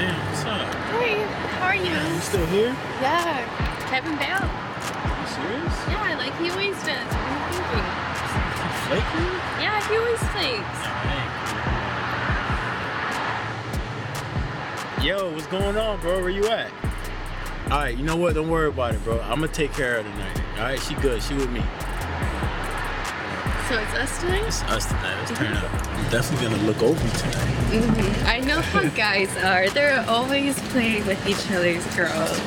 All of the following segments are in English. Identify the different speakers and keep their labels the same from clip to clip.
Speaker 1: you?
Speaker 2: Are you You still here?
Speaker 1: Yeah, Kevin Bale.
Speaker 2: You serious?
Speaker 1: Yeah, like he always does. What are you thinking?
Speaker 2: Flaking?
Speaker 1: Yeah, he always flakes.
Speaker 2: Yo, what's going on, bro? Where you at? All right, you know what? Don't worry about it, bro. I'm gonna take care of her tonight. All right, she good. She with me.
Speaker 1: So it's us tonight?
Speaker 2: It's us tonight. Let's turn up. I'm definitely gonna look over you tonight. Mm-hmm.
Speaker 1: I know how guys are. They're always playing with each other's girls.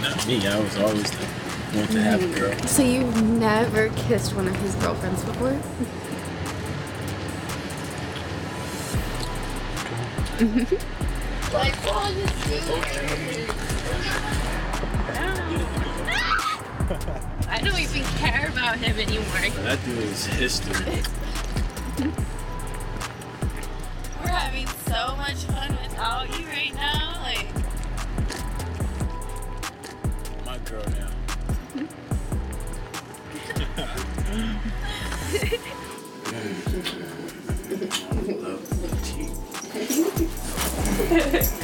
Speaker 2: Not me. I was always the one to have a mm. girl.
Speaker 1: So you've never kissed one of his girlfriends before? like, about him anymore.
Speaker 2: That dude is history.
Speaker 1: We're having so much fun without you right now. Like,
Speaker 2: My girl now. Love the tea.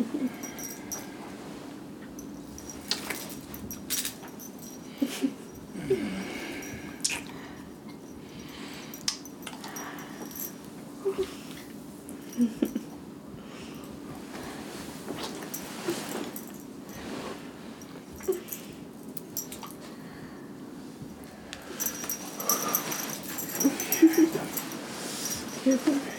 Speaker 2: my god.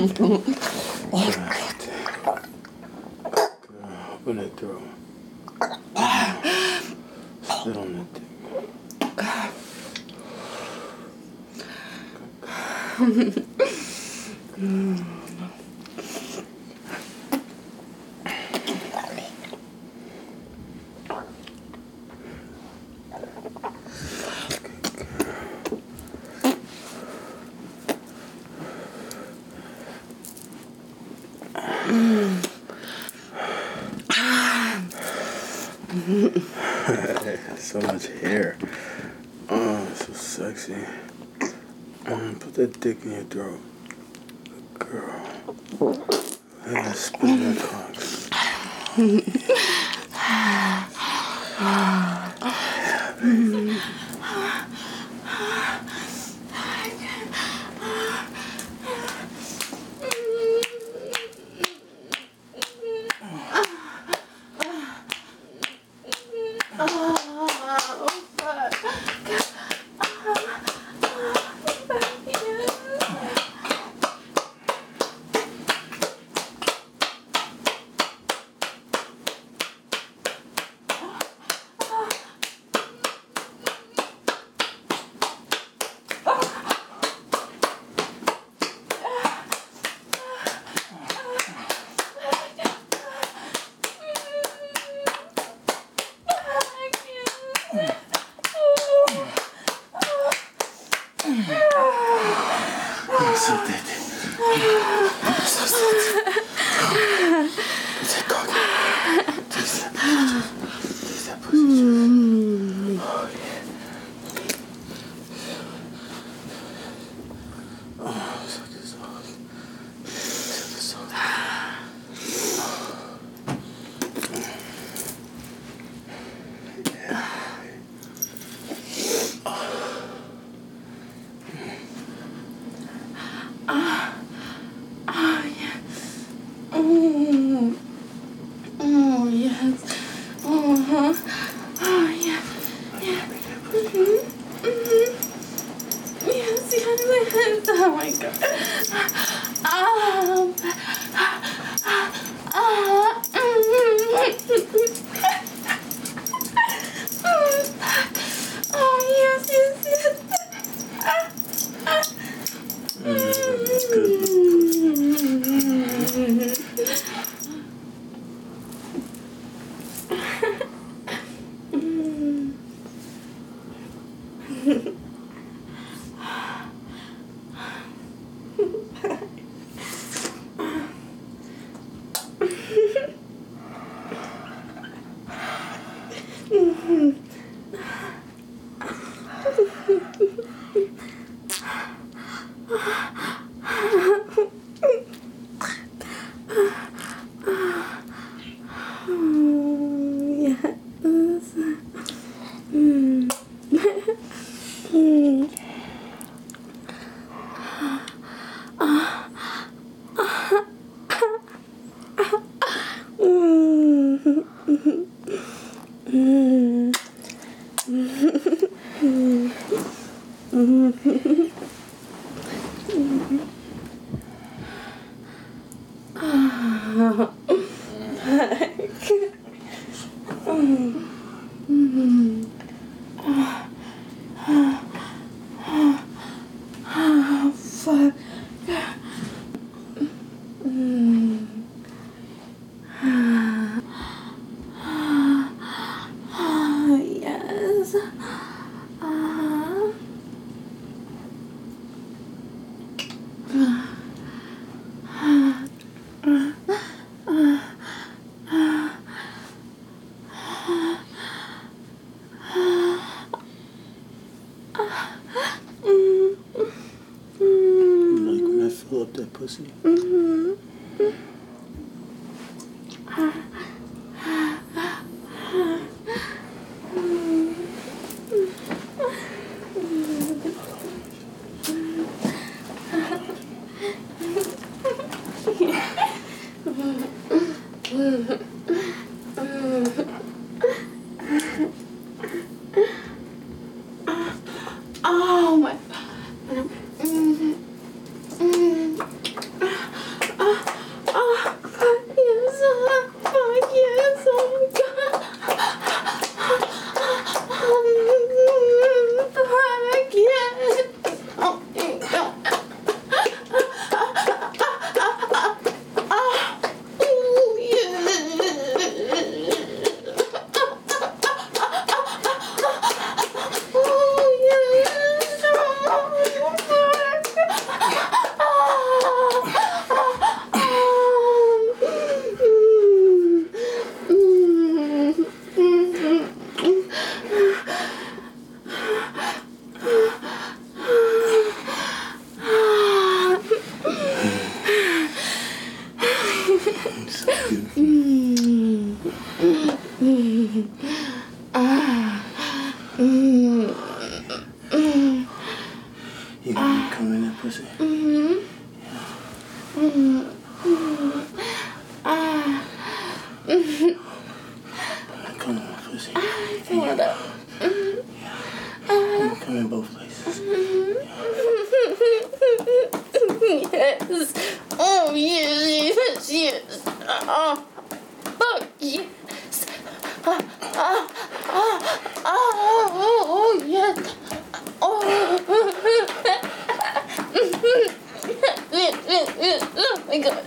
Speaker 2: of a that dick
Speaker 1: in your throat. Girl. And the spinning cocks. Oh, fuck. ですね、うん。come in that pussy. Mm-hmm. Yeah.
Speaker 3: Mm-hmm. Ah. Uh, mm-hmm. Come in my pussy. Ah,
Speaker 1: I
Speaker 3: don't want to. Mm-hmm.
Speaker 2: Come in both places. Mm-hmm. Yeah.
Speaker 1: yes. Oh, yes, yes, yes. Oh, fuck yes. Ah, ah, ah, ah, oh, oh, yes. Oh. Oh, my God.